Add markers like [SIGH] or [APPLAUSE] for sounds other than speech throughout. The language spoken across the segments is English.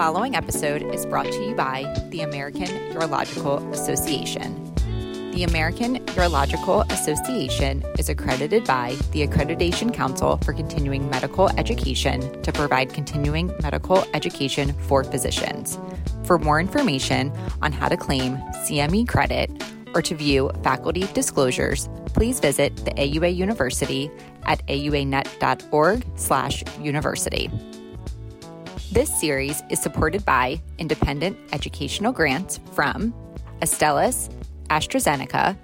following episode is brought to you by the American Urological Association. The American Urological Association is accredited by the Accreditation Council for Continuing Medical Education to provide continuing medical education for physicians. For more information on how to claim CME credit or to view faculty disclosures, please visit the AUA University at auanet.org/university. This series is supported by independent educational grants from Astellas, AstraZeneca,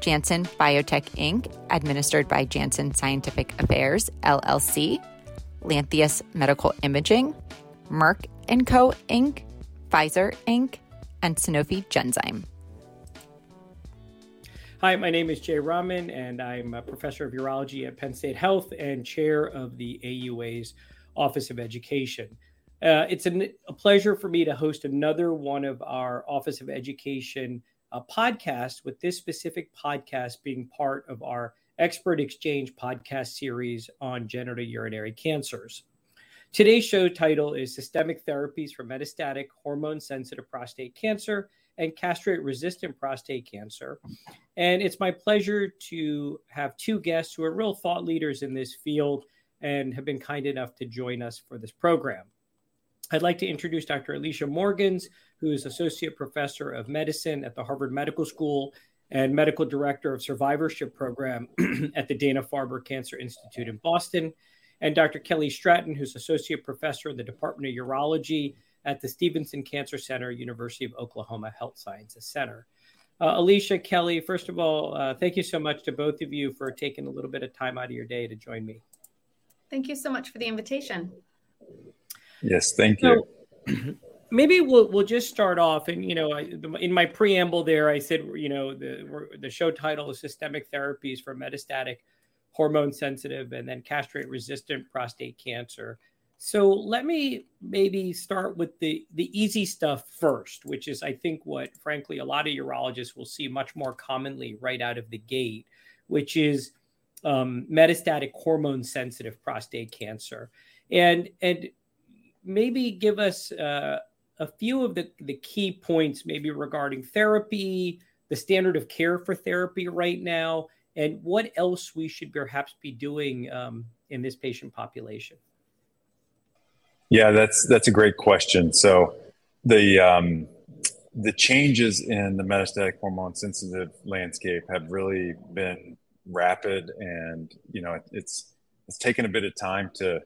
Janssen Biotech Inc., administered by Janssen Scientific Affairs LLC, Lantheus Medical Imaging, Merck & Co. Inc., Pfizer Inc., and Sanofi Genzyme. Hi, my name is Jay Raman, and I'm a professor of urology at Penn State Health and chair of the AUA's Office of Education. Uh, it's an, a pleasure for me to host another one of our Office of Education uh, podcasts, with this specific podcast being part of our Expert Exchange podcast series on genitourinary cancers. Today's show title is Systemic Therapies for Metastatic Hormone Sensitive Prostate Cancer and castrate resistant prostate cancer. And it's my pleasure to have two guests who are real thought leaders in this field and have been kind enough to join us for this program. I'd like to introduce Dr. Alicia Morgans, who is Associate Professor of Medicine at the Harvard Medical School and Medical Director of Survivorship Program [CLEARS THROAT] at the Dana Farber Cancer Institute in Boston, and Dr. Kelly Stratton, who's Associate Professor in the Department of Urology at the Stephenson Cancer Center, University of Oklahoma Health Sciences Center. Uh, Alicia, Kelly, first of all, uh, thank you so much to both of you for taking a little bit of time out of your day to join me. Thank you so much for the invitation. Yes, thank you. So, [CLEARS THROAT] maybe we'll we'll just start off, and you know, I, in my preamble there, I said, you know, the the show title is "Systemic Therapies for Metastatic Hormone Sensitive and then Castrate Resistant Prostate Cancer." So let me maybe start with the the easy stuff first, which is I think what frankly a lot of urologists will see much more commonly right out of the gate, which is um, metastatic hormone sensitive prostate cancer, and and maybe give us uh, a few of the the key points maybe regarding therapy, the standard of care for therapy right now, and what else we should perhaps be doing um, in this patient population. Yeah, that's that's a great question. So the um, the changes in the metastatic hormone sensitive landscape have really been rapid, and you know it's it's taken a bit of time to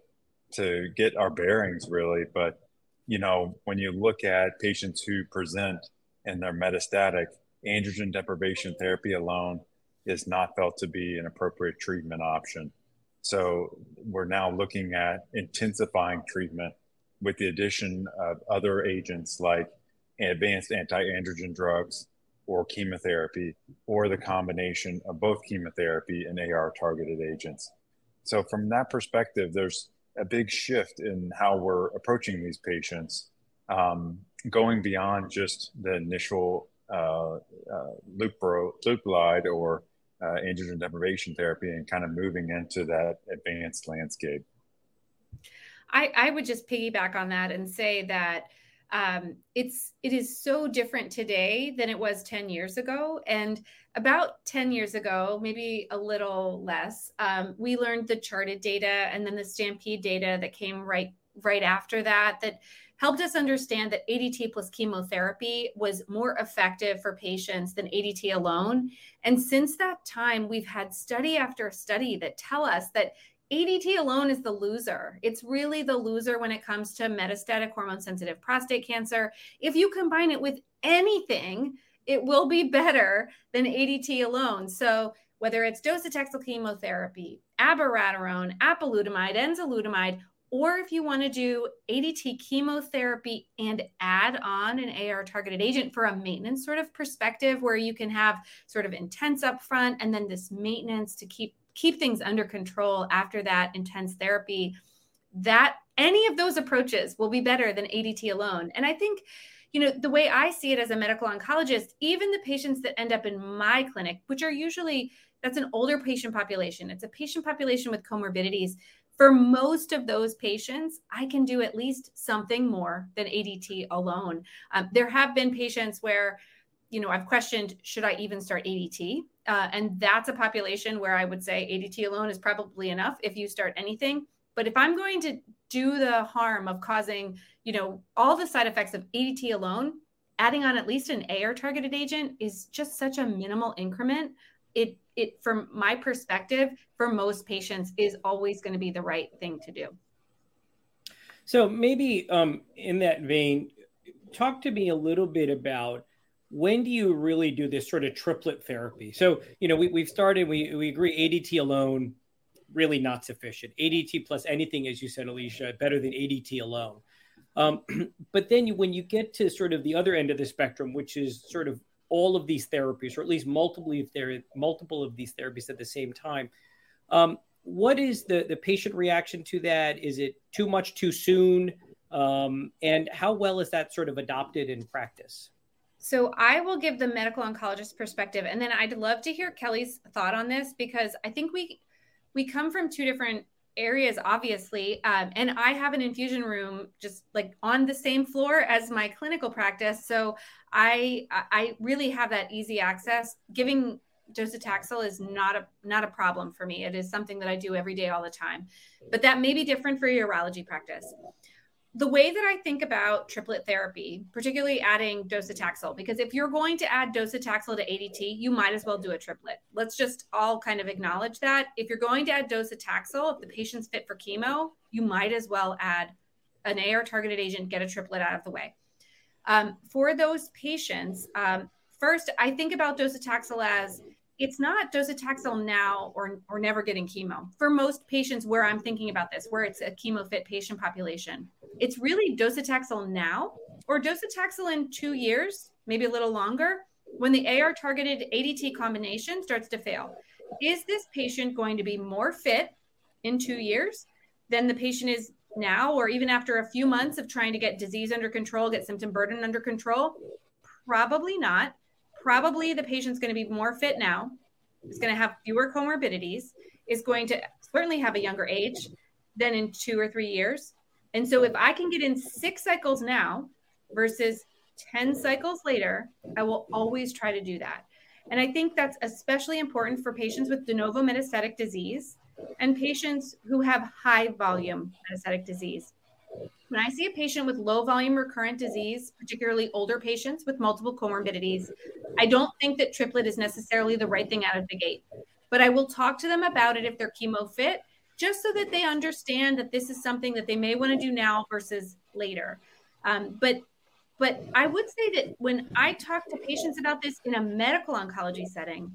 to get our bearings really. But you know when you look at patients who present and they're metastatic, androgen deprivation therapy alone is not felt to be an appropriate treatment option. So we're now looking at intensifying treatment with the addition of other agents like advanced anti-androgen drugs or chemotherapy or the combination of both chemotherapy and AR targeted agents. So from that perspective, there's a big shift in how we're approaching these patients, um, going beyond just the initial uh, uh, leuprolide or uh, androgen deprivation therapy and kind of moving into that advanced landscape. I, I would just piggyback on that and say that um, it's it is so different today than it was 10 years ago and about 10 years ago maybe a little less um, we learned the CHAARTED data and then the stampede data that came right right after that that helped us understand that ADT plus chemotherapy was more effective for patients than ADT alone. And since that time, we've had study after study that tell us that ADT alone is the loser. It's really the loser when it comes to metastatic hormone sensitive prostate cancer. If you combine it with anything, it will be better than ADT alone. So, whether it's docetaxel chemotherapy, abiraterone, apalutamide, enzalutamide, or if you want to do ADT chemotherapy and add on an AR targeted agent for a maintenance sort of perspective where you can have sort of intense upfront and then this maintenance to keep keep things under control after that intense therapy, that any of those approaches will be better than ADT alone. And I think you know, the way I see it as a medical oncologist, even the patients that end up in my clinic, which are usually that's an older patient population, it's a patient population with comorbidities For most of those patients, I can do at least something more than ADT alone. Um, there have been patients where, you know, I've questioned should I even start ADT? Uh, and that's a population where I would say ADT alone is probably enough if you start anything. But if I'm going to do the harm of causing, you know, all the side effects of ADT alone, adding on at least an AR targeted agent is just such a minimal increment. It it from my perspective, for most patients, is always going to be the right thing to do. So maybe um, in that vein, talk to me a little bit about when do you really do this sort of triplet therapy? So, you know, we, we've started, we, we agree ADT alone, really not sufficient. ADT plus anything, as you said, Alicia, better than ADT alone. Um, [CLEARS THROAT] but then you, when you get to sort of the other end of the spectrum, which is sort of all of these therapies, or at least multiple multiple of these therapies at the same time, um, what is the the patient reaction to that? Is it too much too soon? Um, and how well is that sort of adopted in practice? So I will give the medical oncologist perspective, and then I'd love to hear Kelly's thought on this because I think we we come from two different areas obviously um, and i have an infusion room just like on the same floor as my clinical practice. So i i really have that easy access. Giving docetaxel is not a not a problem for me. It is something that i do every day all the time. But that may be different for your urology practice the way that I think about triplet therapy, particularly adding docetaxel, because if you're going to add docetaxel to ADT, you might as well do a triplet. Let's just all kind of acknowledge that. If you're going to add docetaxel, if the patient's fit for chemo, you might as well add an AR targeted agent, get a triplet out of the way. Um, for those patients, um, first, I think about docetaxel as it's not docetaxel now or, or never getting chemo. For most patients where I'm thinking about this, where it's a chemo fit patient population, it's really docetaxel now or docetaxel in two years, maybe a little longer, when the AR targeted ADT combination starts to fail. Is this patient going to be more fit in two years than the patient is now, or even after a few months of trying to get disease under control, get symptom burden under control? Probably not probably the patient's going to be more fit now, is going to have fewer comorbidities, is going to certainly have a younger age than in two or three years. And so if I can get in six cycles now versus 10 cycles later, I will always try to do that. And I think that's especially important for patients with de novo metastatic disease and patients who have high volume metastatic disease. When I see a patient with low volume recurrent disease, particularly older patients with multiple comorbidities, I don't think that triplet is necessarily the right thing out of the gate. But I will talk to them about it if they're chemo fit, just so that they understand that this is something that they may want to do now versus later. Um, but but I would say that when I talk to patients about this in a medical oncology setting,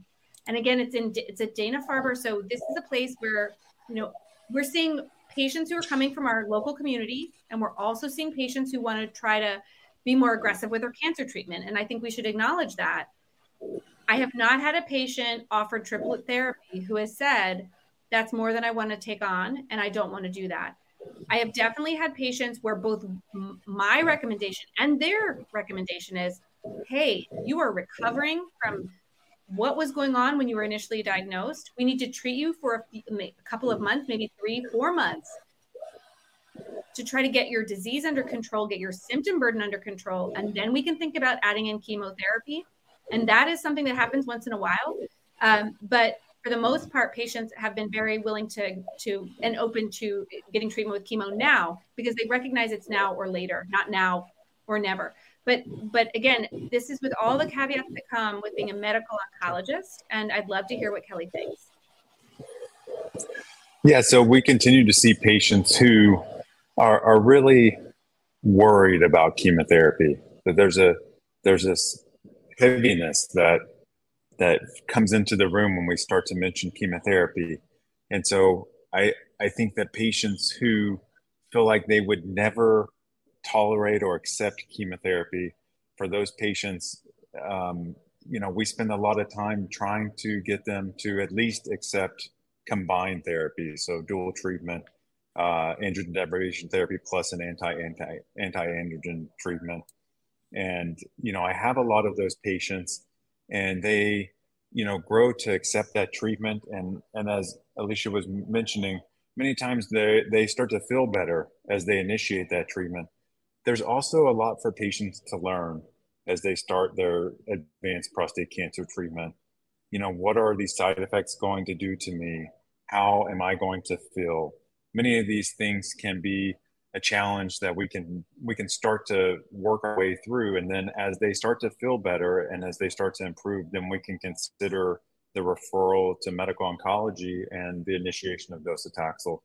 and again, it's in it's at Dana Farber, so this is a place where you know we're seeing patients who are coming from our local community, and we're also seeing patients who want to try to be more aggressive with their cancer treatment. And I think we should acknowledge that. I have not had a patient offered triplet therapy who has said, that's more than I want to take on, and I don't want to do that. I have definitely had patients where both my recommendation and their recommendation is, hey, you are recovering from what was going on when you were initially diagnosed. We need to treat you for a, few, a couple of months, maybe three, four months, to try to get your disease under control, get your symptom burden under control, and then we can think about adding in chemotherapy. And that is something that happens once in a while. Um, but for the most part, patients have been very willing to to and open to getting treatment with chemo now because they recognize it's now or later, not now or never. But but again, this is with all the caveats that come with being a medical oncologist, and I'd love to hear what Kelly thinks. Yeah, so we continue to see patients who are, are really worried about chemotherapy. That there's a there's this heaviness that that comes into the room when we start to mention chemotherapy, and so I I think that patients who feel like they would never tolerate or accept chemotherapy. For those patients, um, you know, we spend a lot of time trying to get them to at least accept combined therapy, so dual treatment, uh, androgen deprivation therapy plus an anti anti anti androgen treatment. And you know, I have a lot of those patients, and they, you know, grow to accept that treatment. And and as Alicia was mentioning, many times they, they start to feel better as they initiate that treatment. There's also a lot for patients to learn as they start their advanced prostate cancer treatment. You know, what are these side effects going to do to me? How am I going to feel? Many of these things can be a challenge that we can we can start to work our way through and then as they start to feel better and as they start to improve then we can consider the referral to medical oncology and the initiation of docetaxel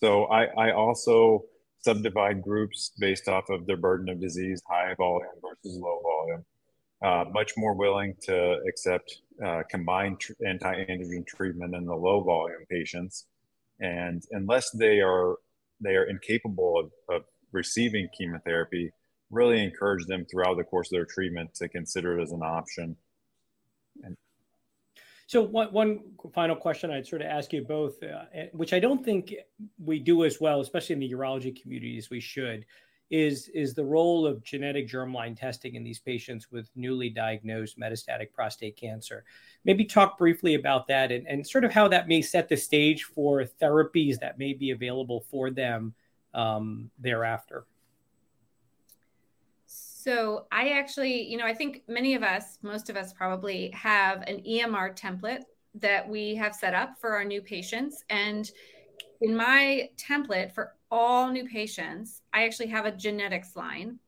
so i, I also subdivide groups based off of their burden of disease high volume versus low volume uh, much more willing to accept uh, combined tr- anti-androgen treatment in the low volume patients and unless they are they are incapable of, of receiving chemotherapy, really encourage them throughout the course of their treatment to consider it as an option. So one, one final question I'd sort of ask you both, uh, which I don't think we do as well, especially in the urology community as we should, is is the role of genetic germline testing in these patients with newly diagnosed metastatic prostate cancer. Maybe talk briefly about that and, and sort of how that may set the stage for therapies that may be available for them um, thereafter. So I actually, you know, I think many of us, most of us probably have an EMR template that we have set up for our new patients. And in my template for all new patients, I actually have a genetics line.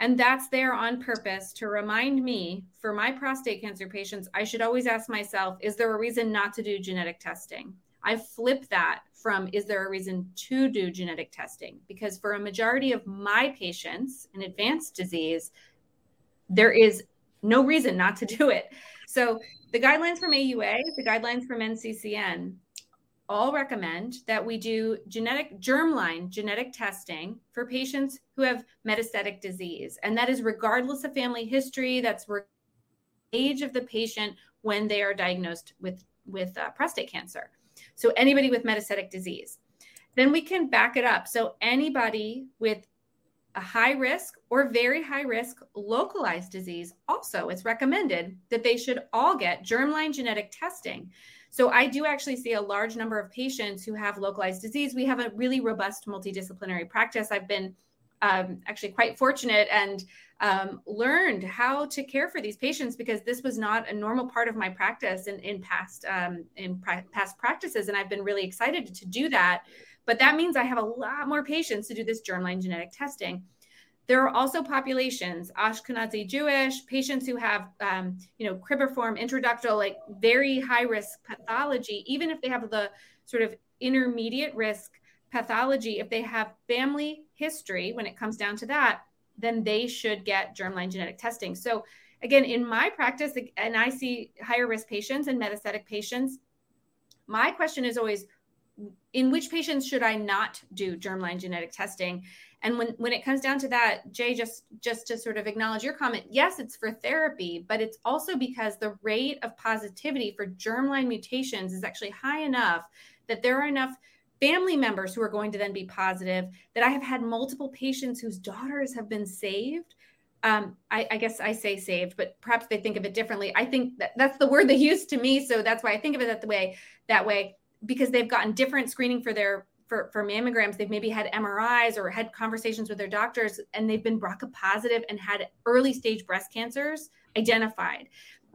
And that's there on purpose to remind me for my prostate cancer patients, I should always ask myself, is there a reason not to do genetic testing? I flip that from, is there a reason to do genetic testing? Because for a majority of my patients in advanced disease, there is no reason not to do it. So the guidelines from AUA, the guidelines from NCCN all recommend that we do genetic germline genetic testing for patients who have metastatic disease and that is regardless of family history that's age of the patient when they are diagnosed with with uh, prostate cancer so anybody with metastatic disease then we can back it up so anybody with a high risk or very high risk localized disease also it's recommended that they should all get germline genetic testing so I do actually see a large number of patients who have localized disease. We have a really robust multidisciplinary practice. I've been um, actually quite fortunate and um, learned how to care for these patients because this was not a normal part of my practice in, in past um, in pra- past practices, and I've been really excited to do that. But that means I have a lot more patients to do this germline genetic testing. There are also populations, Ashkenazi Jewish, patients who have, um, you know, cribriform, intraductal, like very high risk pathology, even if they have the sort of intermediate risk pathology, if they have family history, when it comes down to that, then they should get germline genetic testing. So, again, in my practice, and I see higher risk patients and metastatic patients, my question is always, in which patients should I not do germline genetic testing? And when when it comes down to that, Jay, just just to sort of acknowledge your comment, yes, it's for therapy, but it's also because the rate of positivity for germline mutations is actually high enough that there are enough family members who are going to then be positive that I have had multiple patients whose daughters have been saved um, I, I, guess I say saved, but perhaps they think of it differently. I think that that's the word they use to me, so that's why I think of it that way that way because they've gotten different screening for their for, for mammograms. They've maybe had MRIs or had conversations with their doctors, and they've been BRCA positive and had early stage breast cancers identified.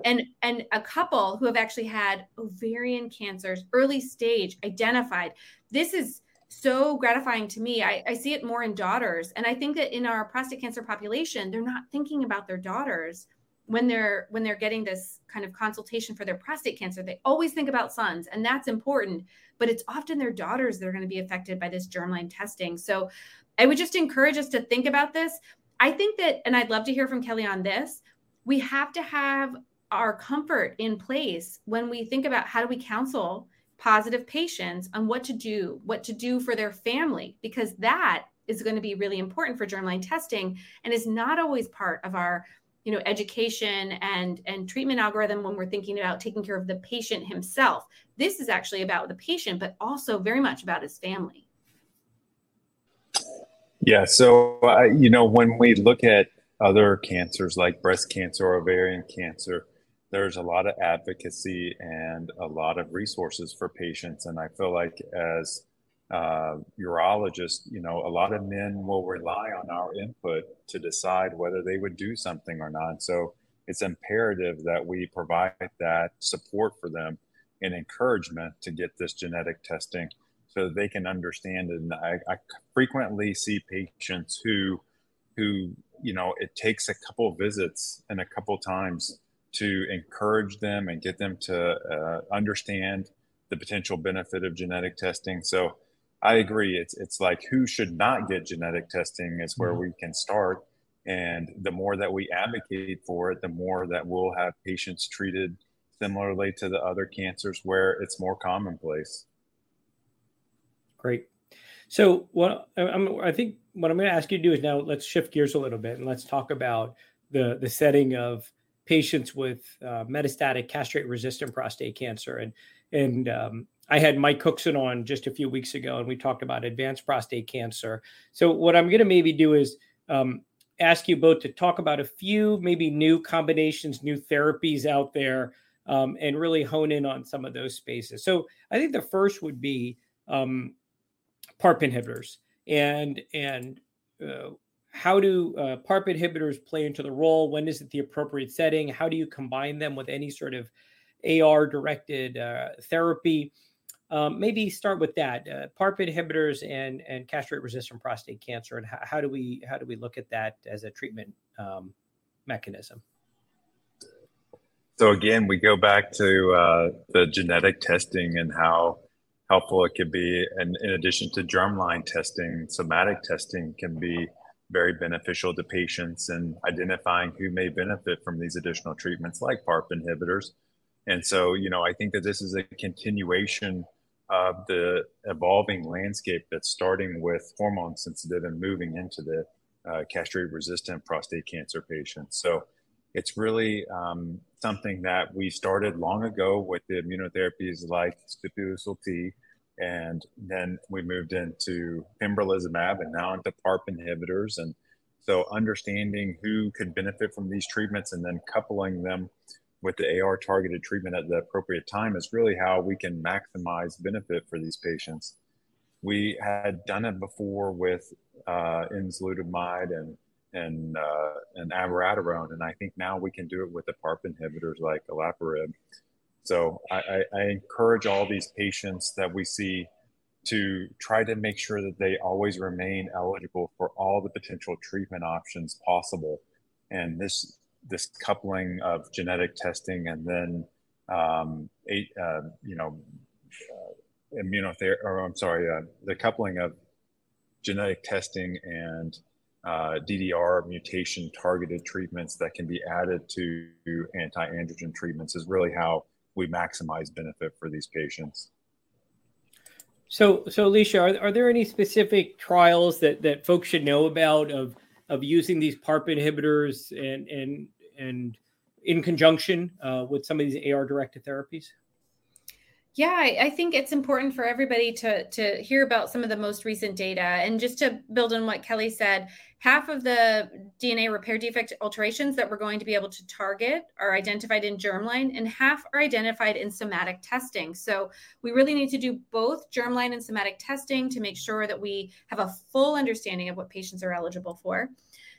And, and a couple who have actually had ovarian cancers, early stage identified. This is so gratifying to me. I, I see it more in daughters. And I think that in our prostate cancer population, they're not thinking about their daughters when they're when they're getting this kind of consultation for their prostate cancer they always think about sons and that's important but it's often their daughters that are going to be affected by this germline testing so i would just encourage us to think about this i think that and i'd love to hear from kelly on this we have to have our comfort in place when we think about how do we counsel positive patients on what to do what to do for their family because that is going to be really important for germline testing and is not always part of our you know education and and treatment algorithm when we're thinking about taking care of the patient himself. This is actually about the patient but also very much about his family. Yeah so uh, you know when we look at other cancers like breast cancer or ovarian cancer there's a lot of advocacy and a lot of resources for patients and i feel like as uh, urologists, you know, a lot of men will rely on our input to decide whether they would do something or not. So it's imperative that we provide that support for them and encouragement to get this genetic testing so they can understand it. And I, I frequently see patients who, who, you know, it takes a couple visits and a couple times to encourage them and get them to uh, understand the potential benefit of genetic testing. So I agree. It's it's like who should not get genetic testing is where mm-hmm. we can start. And the more that we advocate for it, the more that we'll have patients treated similarly to the other cancers where it's more commonplace. Great. So what I'm, I think what I'm going to ask you to do is now let's shift gears a little bit and let's talk about the the setting of patients with uh, metastatic castrate-resistant prostate cancer and and um, I had Mike Cookson on just a few weeks ago, and we talked about advanced prostate cancer. So, what I'm going to maybe do is um, ask you both to talk about a few maybe new combinations, new therapies out there, um, and really hone in on some of those spaces. So, I think the first would be um, PARP inhibitors, and and uh, how do uh, PARP inhibitors play into the role? When is it the appropriate setting? How do you combine them with any sort of AR directed uh, therapy? Um, maybe start with that uh, PARP inhibitors and and castrate resistant prostate cancer, and how, how, do we how do we look at that as a treatment um, mechanism? So again, we go back to uh, the genetic testing and how helpful it could be, and in addition to germline testing, somatic testing can be very beneficial to patients in identifying who may benefit from these additional treatments like PARP inhibitors. And so, you know, I think that this is a continuation of the evolving landscape that's starting with hormone sensitive and moving into the uh, castrate resistant prostate cancer patients. So it's really um, something that we started long ago with the immunotherapies like Sipuleucel T, and then we moved into pembrolizumab and now into PARP inhibitors. And so understanding who could benefit from these treatments and then coupling them with the AR targeted treatment at the appropriate time is really how we can maximize benefit for these patients. We had done it before with uh, enzalutamide and and uh, and abiraterone, and I think now we can do it with the PARP inhibitors like olaparib. So I, I, encourage all these patients that we see to try to make sure that they always remain eligible for all the potential treatment options possible. And this this coupling of genetic testing and then um, eight, uh, you know uh, immunotherapy or I'm sorry uh, the coupling of genetic testing and uh, DDR mutation targeted treatments that can be added to anti-androgen treatments is really how we maximize benefit for these patients. So, so Alicia, are, are there any specific trials that, that folks should know about of of using these PARP inhibitors and and and in conjunction uh, with some of these AR directed therapies? Yeah, I, think it's important for everybody to to hear about some of the most recent data. And just to build on what Kelly said, half of the DNA repair defect alterations that we're going to be able to target are identified in germline, and half are identified in somatic testing. So we really need to do both germline and somatic testing to make sure that we have a full understanding of what patients are eligible for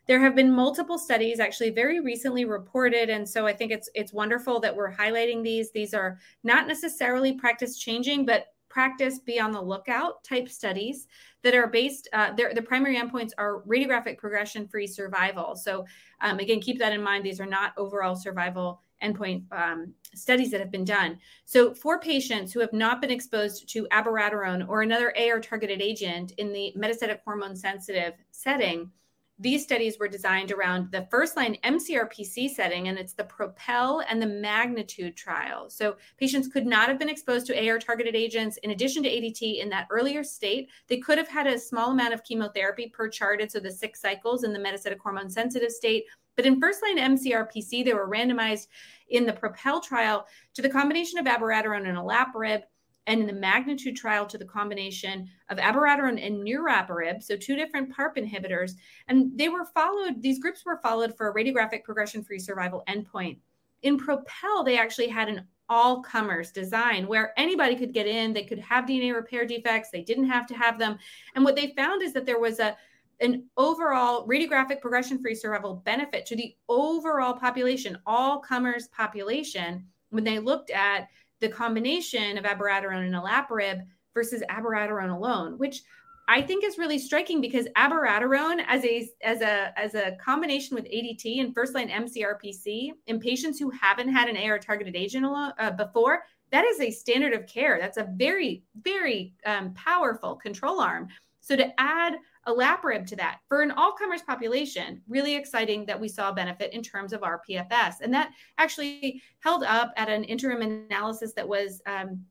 there have been multiple studies actually very recently reported and so i think it's it's wonderful that we're highlighting these. These are not necessarily practice changing but practice be on the lookout type studies that are based uh, the primary endpoints are radiographic progression free survival. So um, again keep that in mind. These are not overall survival endpoint um, studies that have been done. So, for patients who have not been exposed to abiraterone or another AR targeted agent in the metastatic hormone sensitive setting, these studies were designed around the first line MCRPC setting, and it's the Propel and the Magnitude trial. So patients could not have been exposed to AR targeted agents in addition to ADT in that earlier state. They could have had a small amount of chemotherapy per CHAARTED, so the six cycles in the metastatic hormone sensitive state. But in first line MCRPC, they were randomized in the Propel trial to the combination of abiraterone and olaparib and in the magnitude trial to the combination of abiraterone and niraparib, so two different PARP inhibitors, and they were followed. These groups were followed for a radiographic progression-free survival endpoint. In Propel, they actually had an all comers design where anybody could get in, they could have DNA repair defects, they didn't have to have them. And what they found is that there was a an overall radiographic progression free survival benefit to the overall population, all comers population, when they looked at the combination of abiraterone and olaparib versus abiraterone alone, which I think is really striking because abiraterone as a as a as a combination with ADT and first line MCRPC in patients who haven't had an AR targeted agent uh, before, that is a standard of care. That's a very very um, powerful control arm. So to add olaparib to that for an all comers population, really exciting that we saw benefit in terms of rPFS, and that actually held up at an interim analysis that was. Um,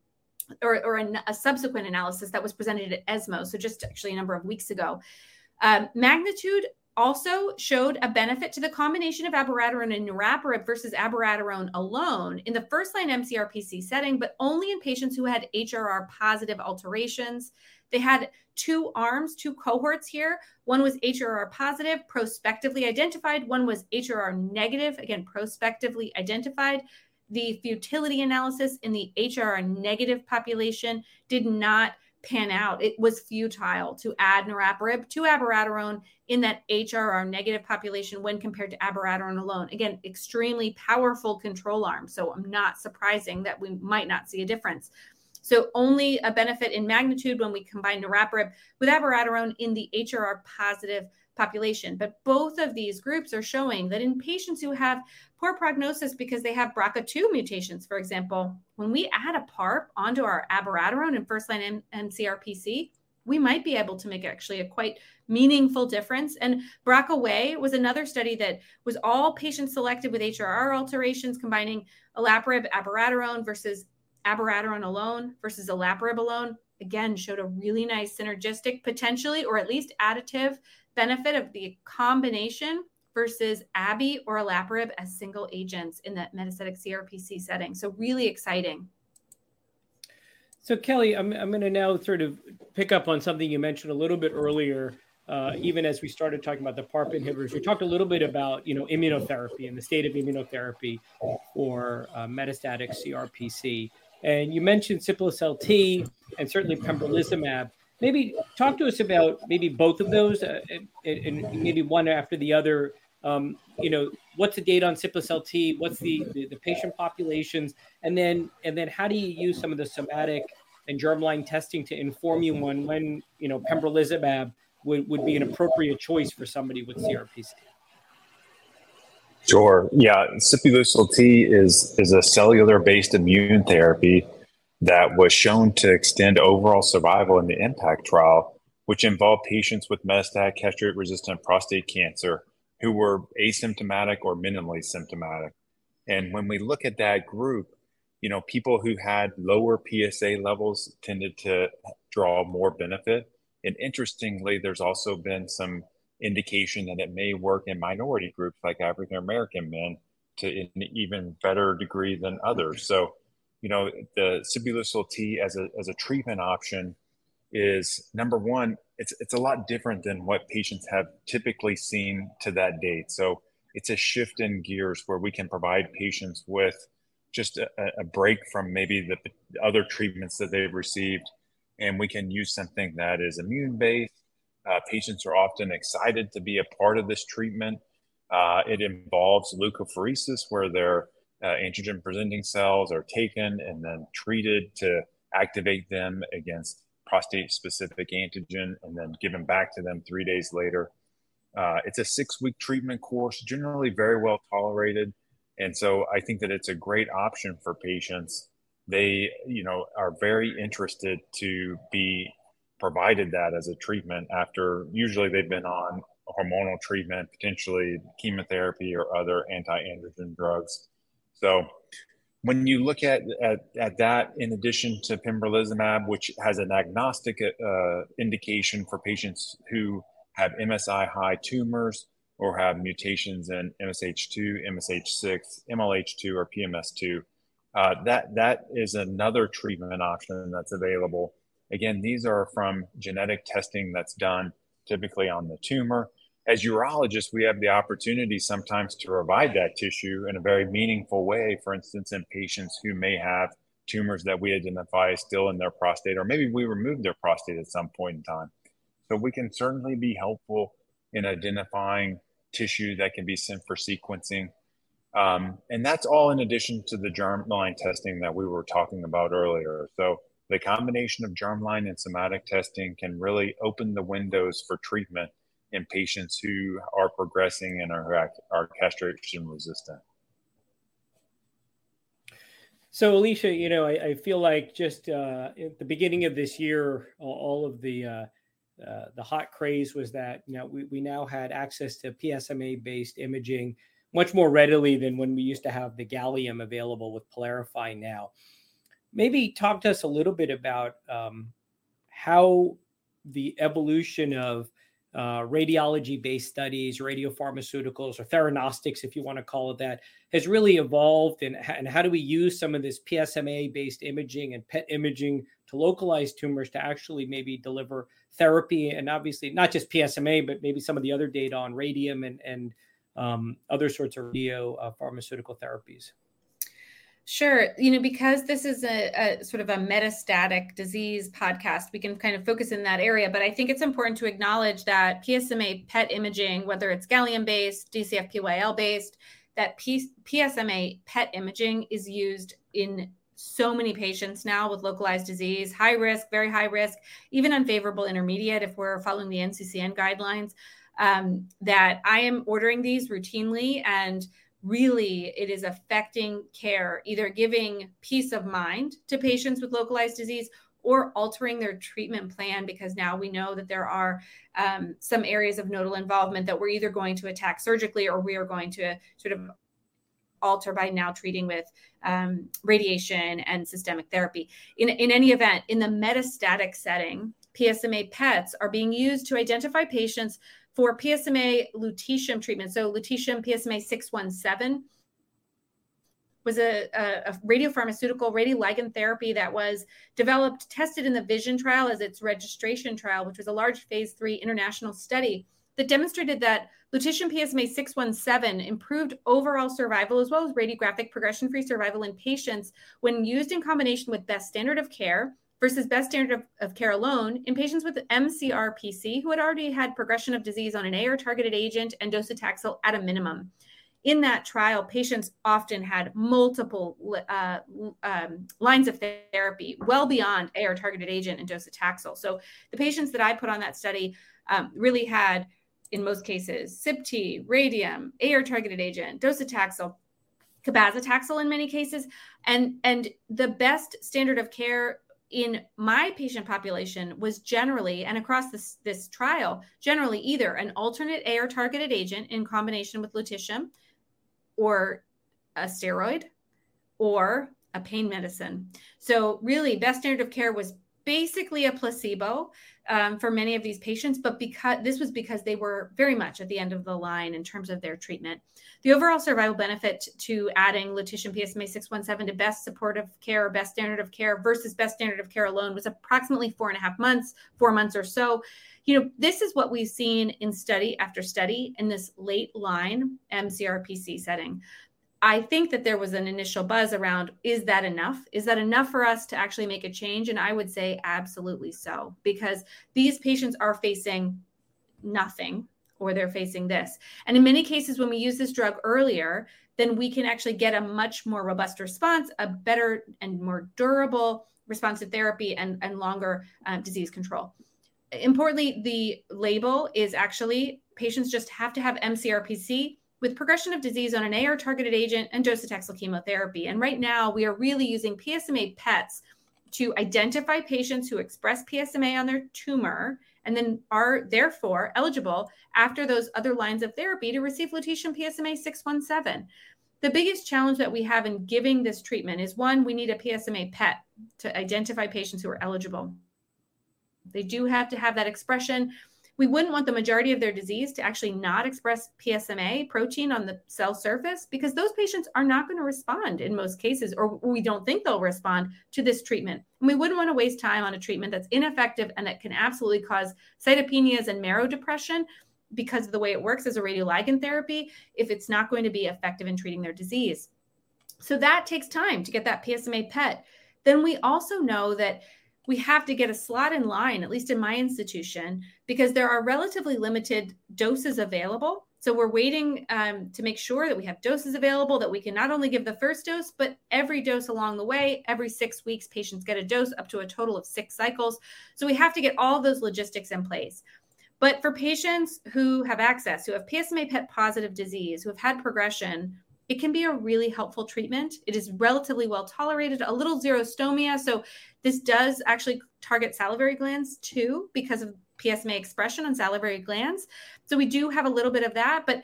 or, or a, a, subsequent analysis that was presented at ESMO, so just actually a number of weeks ago. Um, magnitude also showed a benefit to the combination of abiraterone and niraparib versus abiraterone alone in the first line MCRPC setting, but only in patients who had HRR positive alterations. They had two arms, two cohorts here. One was HRR positive, prospectively identified. One was HRR negative, again, prospectively identified the futility analysis in the HRR negative population did not pan out. It was futile to add niraparib to abiraterone in that HRR negative population when compared to abiraterone alone. Again, extremely powerful control arm. So I'm not surprising that we might not see a difference. So only a benefit in magnitude when we combine niraparib with abiraterone in the HRR positive population. But both of these groups are showing that in patients who have poor prognosis because they have BRCA2 mutations, for example, when we add a PARP onto our abiraterone and first line MCRPC, we might be able to make actually a quite meaningful difference. And BRCA was another study that was all patients selected with HRR alterations, combining olaparib, abiraterone versus abiraterone alone versus olaparib alone. Again, showed a really nice synergistic, potentially, or at least additive benefit of the combination versus Abby or olaparib as single agents in that metastatic CRPC setting. So really exciting. So Kelly, I'm, I'm going to now sort of pick up on something you mentioned a little bit earlier. Uh, even as we started talking about the PARP inhibitors, we talked a little bit about you know immunotherapy and the state of immunotherapy for uh, metastatic CRPC. And you mentioned Sipuleucel T and certainly pembrolizumab maybe talk to us about maybe both of those uh, and, and, maybe one after the other. Um, you know, what's the date on Sipuleucel T? What's the, the, the patient populations? And then and then how do you use some of the somatic and germline testing to inform you when when you know pembrolizumab would, would be an appropriate choice for somebody with CRPC? Sure. Yeah, Sipuleucel T is is a cellular based immune therapy that was shown to extend overall survival in the impact trial, which involved patients with metastatic castrate resistant prostate cancer who were asymptomatic or minimally symptomatic. And when we look at that group, you know, people who had lower PSA levels tended to draw more benefit. And interestingly, there's also been some indication that it may work in minority groups like African American men to an even better degree than others. So you know, the Sipuleucel T as a, as a treatment option is number one, it's, it's a lot different than what patients have typically seen to that date. So it's a shift in gears where we can provide patients with just a, a break from maybe the other treatments that they've received. And we can use something that is immune based. Uh, patients are often excited to be a part of this treatment. Uh, it involves leukapheresis, where they're uh, antigen presenting cells are taken and then treated to activate them against prostate specific antigen and then given back to them three days later. Uh, it's a six week treatment course, generally very well tolerated. And so I think that it's a great option for patients. They, you know, are very interested to be provided that as a treatment after usually they've been on hormonal treatment, potentially chemotherapy or other anti-androgen drugs. So when you look at, at, at that, in addition to pembrolizumab, which has an agnostic uh, indication for patients who have MSI high tumors or have mutations in MSH2, MSH6, MLH2, or PMS2, uh, that that is another treatment option that's available. Again, these are from genetic testing that's done typically on the tumor. as urologists, we have the opportunity sometimes to provide that tissue in a very meaningful way. For instance, in patients who may have tumors that we identify still in their prostate, or maybe we removed their prostate at some point in time. So we can certainly be helpful in identifying tissue that can be sent for sequencing. Um, and that's all in addition to the germline testing that we were talking about earlier. So the combination of germline and somatic testing can really open the windows for treatment in patients who are progressing and are, are castration resistant. So, Alicia, you know, I, I feel like just uh, at the beginning of this year, all of the uh, uh, the hot craze was that you know we, we now had access to PSMA based imaging much more readily than when we used to have the gallium available with PYLARIFY now. Maybe talk to us a little bit about um, how the evolution of uh, radiology based studies, radiopharmaceuticals, or theranostics, if you want to call it that, has really evolved. And, and how do we use some of this PSMA based imaging and PET imaging to localize tumors to actually maybe deliver therapy? And obviously, not just PSMA, but maybe some of the other data on radium and, and um, other sorts of radio uh, pharmaceutical therapies. Sure. You know, because this is a, a, sort of a metastatic disease podcast, we can kind of focus in that area. But I think it's important to acknowledge that PSMA PET imaging, whether it's gallium based, DCF-PYL based, that P- PSMA PET imaging is used in so many patients now with localized disease, high risk, very high risk, even unfavorable intermediate if we're following the NCCN guidelines. Um, that I am ordering these routinely and really it is affecting care, either giving peace of mind to patients with localized disease or altering their treatment plan because now we know that there are um, some areas of nodal involvement that we're either going to attack surgically or we are going to sort of alter by now treating with um, radiation and systemic therapy. In, in any event, in the metastatic setting, PSMA PETs are being used to identify patients for PSMA lutetium treatment. So lutetium PSMA 617 was a, a, a radiopharmaceutical radioligand therapy that was developed, tested in the VISION trial as its registration trial, which was a large phase three international study that demonstrated that lutetium PSMA 617 improved overall survival as well as radiographic progression free survival in patients when used in combination with best standard of care versus best standard of, of, care alone in patients with MCRPC who had already had progression of disease on an AR targeted agent and docetaxel at a minimum. In that trial, patients often had multiple uh, um, lines of therapy, well beyond AR targeted agent and docetaxel. So the patients that I put on that study um, really had, in most cases, sip-T, radium, AR targeted agent, docetaxel, cabazitaxel in many cases, and and the best standard of care in my patient population was generally and across this this trial generally either an alternate AR targeted agent in combination with lutetium or a steroid or a pain medicine. So really best standard of care was basically a placebo um, for many of these patients, but because this was because they were very much at the end of the line in terms of their treatment. The overall survival benefit to adding lutetium PSMA 617 to best supportive care or best standard of care versus best standard of care alone was approximately four and a half months, four months or so. You know, this is what we've seen in study after study in this late line MCRPC setting. I think that there was an initial buzz around is that enough? Is that enough for us to actually make a change? And I would say absolutely so, because these patients are facing nothing or they're facing this. And in many cases, when we use this drug earlier, then we can actually get a much more robust response, a better and more durable responsive therapy, and, and longer um, disease control. Importantly, the label is actually patients just have to have MCRPC with progression of disease on an AR targeted agent and docetaxel chemotherapy. And right now, we are really using PSMA PETs to identify patients who express PSMA on their tumor and then are therefore eligible after those other lines of therapy to receive lutetium PSMA 617. The biggest challenge that we have in giving this treatment is one, we need a PSMA PET to identify patients who are eligible. They do have to have that expression we wouldn't want the majority of their disease to actually not express PSMA protein on the cell surface because those patients are not going to respond in most cases, or we don't think they'll respond to this treatment. And we wouldn't want to waste time on a treatment that's ineffective and that can absolutely cause cytopenias and marrow depression because of the way it works as a radioligand therapy if it's not going to be effective in treating their disease. So that takes time to get that PSMA PET. Then we also know that we have to get a slot in line, at least in my institution, because there are relatively limited doses available. So we're waiting um, to make sure that we have doses available, that we can not only give the first dose, but every dose along the way. Every six weeks, patients get a dose up to a total of six cycles. So we have to get all those logistics in place. But for patients who have access, who have PSMA PET positive disease, who have had progression, it can be a really helpful treatment. It is relatively well tolerated, a little xerostomia. So, this does actually target salivary glands too, because of PSMA expression on salivary glands. So, we do have a little bit of that, but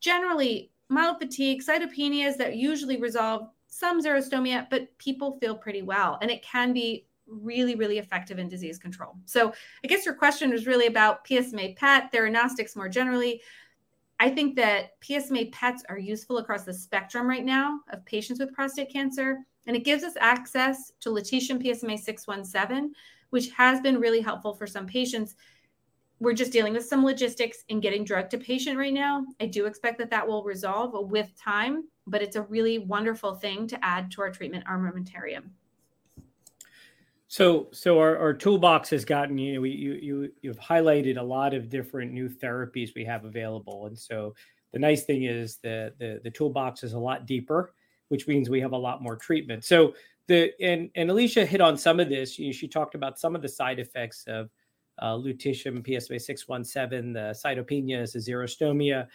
generally, mild fatigue, cytopenias that usually resolve some xerostomia, but people feel pretty well. And it can be really, really effective in disease control. So, I guess your question was really about PSMA PET, theranostics more generally. I think that PSMA PETs are useful across the spectrum right now of patients with prostate cancer. And it gives us access to lutetium PSMA 617, which has been really helpful for some patients. We're just dealing with some logistics in getting drug to patient right now. I do expect that that will resolve with time, but it's a really wonderful thing to add to our treatment armamentarium. So, so our, our toolbox has gotten you know we, you you you've highlighted a lot of different new therapies we have available, and so the nice thing is the the the toolbox is a lot deeper, which means we have a lot more treatment. So the and and Alicia hit on some of this. You know, she talked about some of the side effects of uh, lutetium PSMA six one seven, the cytopenias, the xerostomia.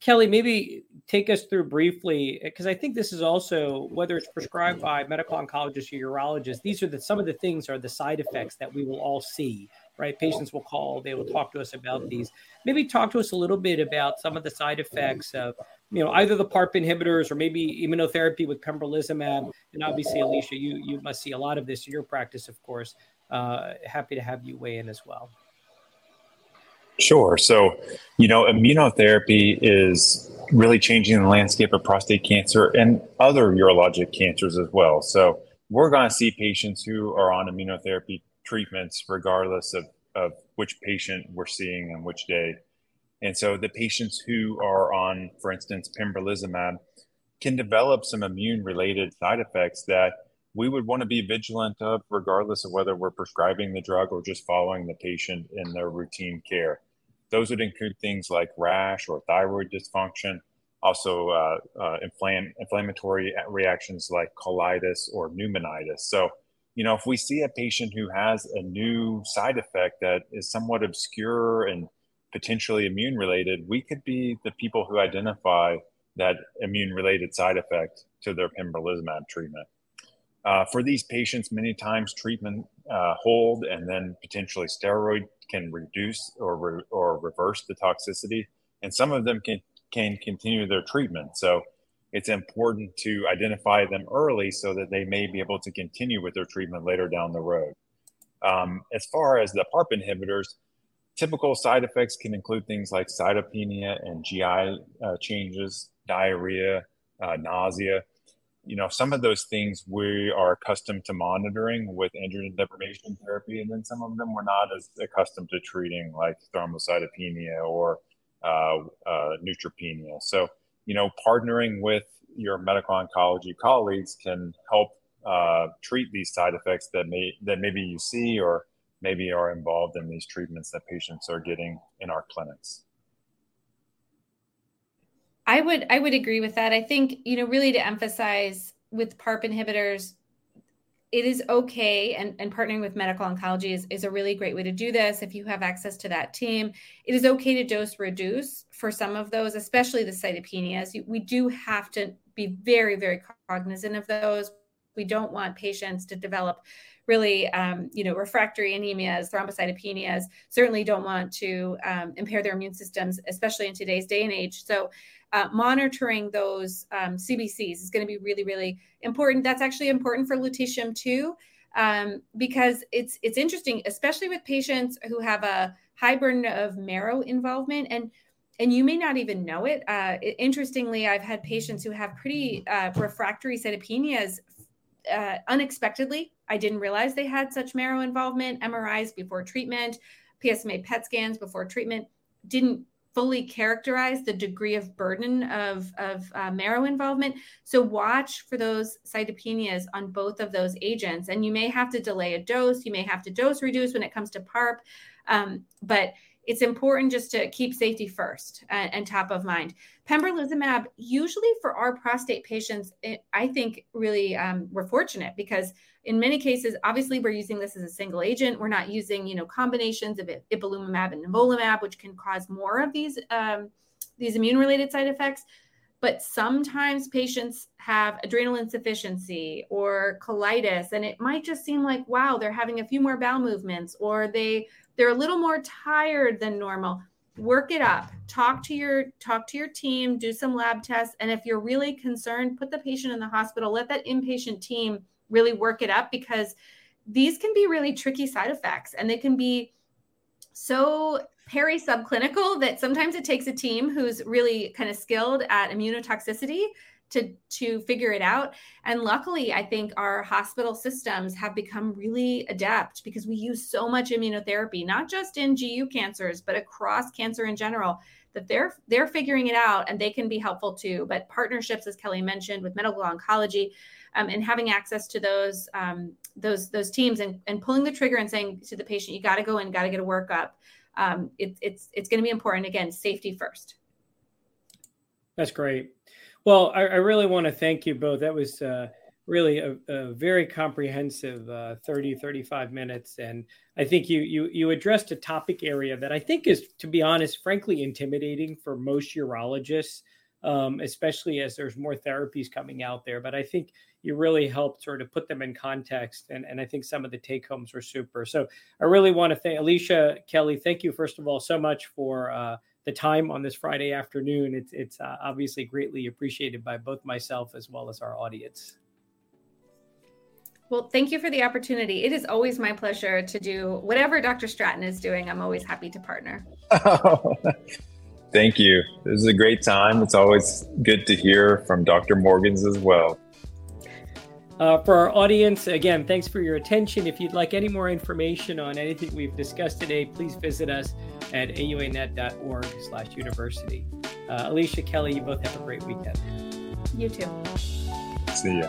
Kelly, maybe take us through briefly, because I think this is also whether it's prescribed by medical oncologists or urologists. These are the some of the things are the side effects that we will all see. Right, patients will call, they will talk to us about these. Maybe talk to us a little bit about some of the side effects of, you know, either the PARP inhibitors or maybe immunotherapy with pembrolizumab. And obviously, Alicia, you you must see a lot of this in your practice, of course. Uh, happy to have you weigh in as well. Sure. So, you know, immunotherapy is really changing the landscape of prostate cancer and other urologic cancers as well. So, we're going to see patients who are on immunotherapy treatments regardless of, of which patient we're seeing and which day. And so, the patients who are on, for instance, pembrolizumab can develop some immune related side effects that we would want to be vigilant of regardless of whether we're prescribing the drug or just following the patient in their routine care. Those would include things like rash or thyroid dysfunction, also uh, uh, inflam- inflammatory reactions like colitis or pneumonitis. So, you know, if we see a patient who has a new side effect that is somewhat obscure and potentially immune related, we could be the people who identify that immune related side effect to their pembrolizumab treatment. Uh, for these patients, many times treatment uh, hold and then potentially steroid can reduce or re- or reverse the toxicity, and some of them can can continue their treatment. So it's important to identify them early so that they may be able to continue with their treatment later down the road. Um, as far as the PARP inhibitors, typical side effects can include things like cytopenia and GI uh, changes, diarrhea, uh, nausea you know, some of those things we are accustomed to monitoring with androgen deprivation therapy, and then some of them we're not as accustomed to treating, like thrombocytopenia or uh, uh, neutropenia. So, you know, partnering with your medical oncology colleagues can help uh, treat these side effects that may that maybe you see or maybe are involved in these treatments that patients are getting in our clinics. I would I would agree with that. I think, you know, really to emphasize with PARP inhibitors, it is okay and, and partnering with medical oncology is, is a really great way to do this if you have access to that team. It is okay to dose reduce for some of those especially the cytopenias. We do have to be very very cognizant of those we don't want patients to develop really um, you know refractory anemias thrombocytopenias certainly don't want to um, impair their immune systems especially in today's day and age so uh, monitoring those um, CBCs is going to be really, really important. That's actually important for lutetium too, um, because it's it's interesting, especially with patients who have a high burden of marrow involvement and and you may not even know it. Uh, interestingly, I've had patients who have pretty uh, refractory cytopenias uh, unexpectedly. I didn't realize they had such marrow involvement. MRIs before treatment, PSMA PET scans before treatment didn't fully characterize the degree of burden of, of uh, marrow involvement. So watch for those cytopenias on both of those agents. And you may have to delay a dose, you may have to dose reduce when it comes to PARP. Um, but it's important just to keep safety first and, and, top of mind. Pembrolizumab, usually for our prostate patients, it, I think really um, we're fortunate because in many cases, obviously we're using this as a single agent. We're not using, you know, combinations of ipilimumab and nivolumab, which can cause more of these um, these immune-related side effects. But sometimes patients have adrenal insufficiency or colitis, and it might just seem like, wow, they're having a few more bowel movements, or they they're a little more tired than normal. Work it up. Talk to your talk to your team do some lab tests. And if you're really concerned put the patient in the hospital. Let that inpatient team really work it up because these can be really tricky side effects and they can be so peri subclinical that sometimes it takes a team who's really kind of skilled at immunotoxicity to to figure it out. And luckily i think our hospital systems have become really adept because we use so much immunotherapy not just in gu cancers but across cancer in general that they're they're figuring it out and they can be helpful too. But partnerships as kelly mentioned with medical oncology um, and having access to those um, those those teams and, and pulling the trigger and saying to the patient you got to go in got to get a workup um, it, it's it's going to be important. Again safety first. That's great well, I, I really want to thank you both. That was uh, really a, a, very comprehensive uh, 30, 35 minutes. And I think you, you, you addressed a topic area that I think is, to be honest, frankly intimidating for most urologists, um, especially as there's more therapies coming out there. But I think you really helped sort of put them in context. And, and I think some of the take homes were super. So I really want to thank Alicia Kelly. Thank you, first of all, so much for uh, the time on this Friday afternoon. It's it's uh, obviously greatly appreciated by both myself as well as our audience. Well, thank you for the opportunity. It is always my pleasure to do whatever Dr. Stratton is doing. I'm always happy to partner. [LAUGHS] thank you. This is a great time. It's always good to hear from Dr. Morgans as well. Uh, for our audience, again, thanks for your attention. If you'd like any more information on anything we've discussed today, please visit us at auanet.org slash university. Uh, Alicia Kelly, you both have a great weekend. You too. See you.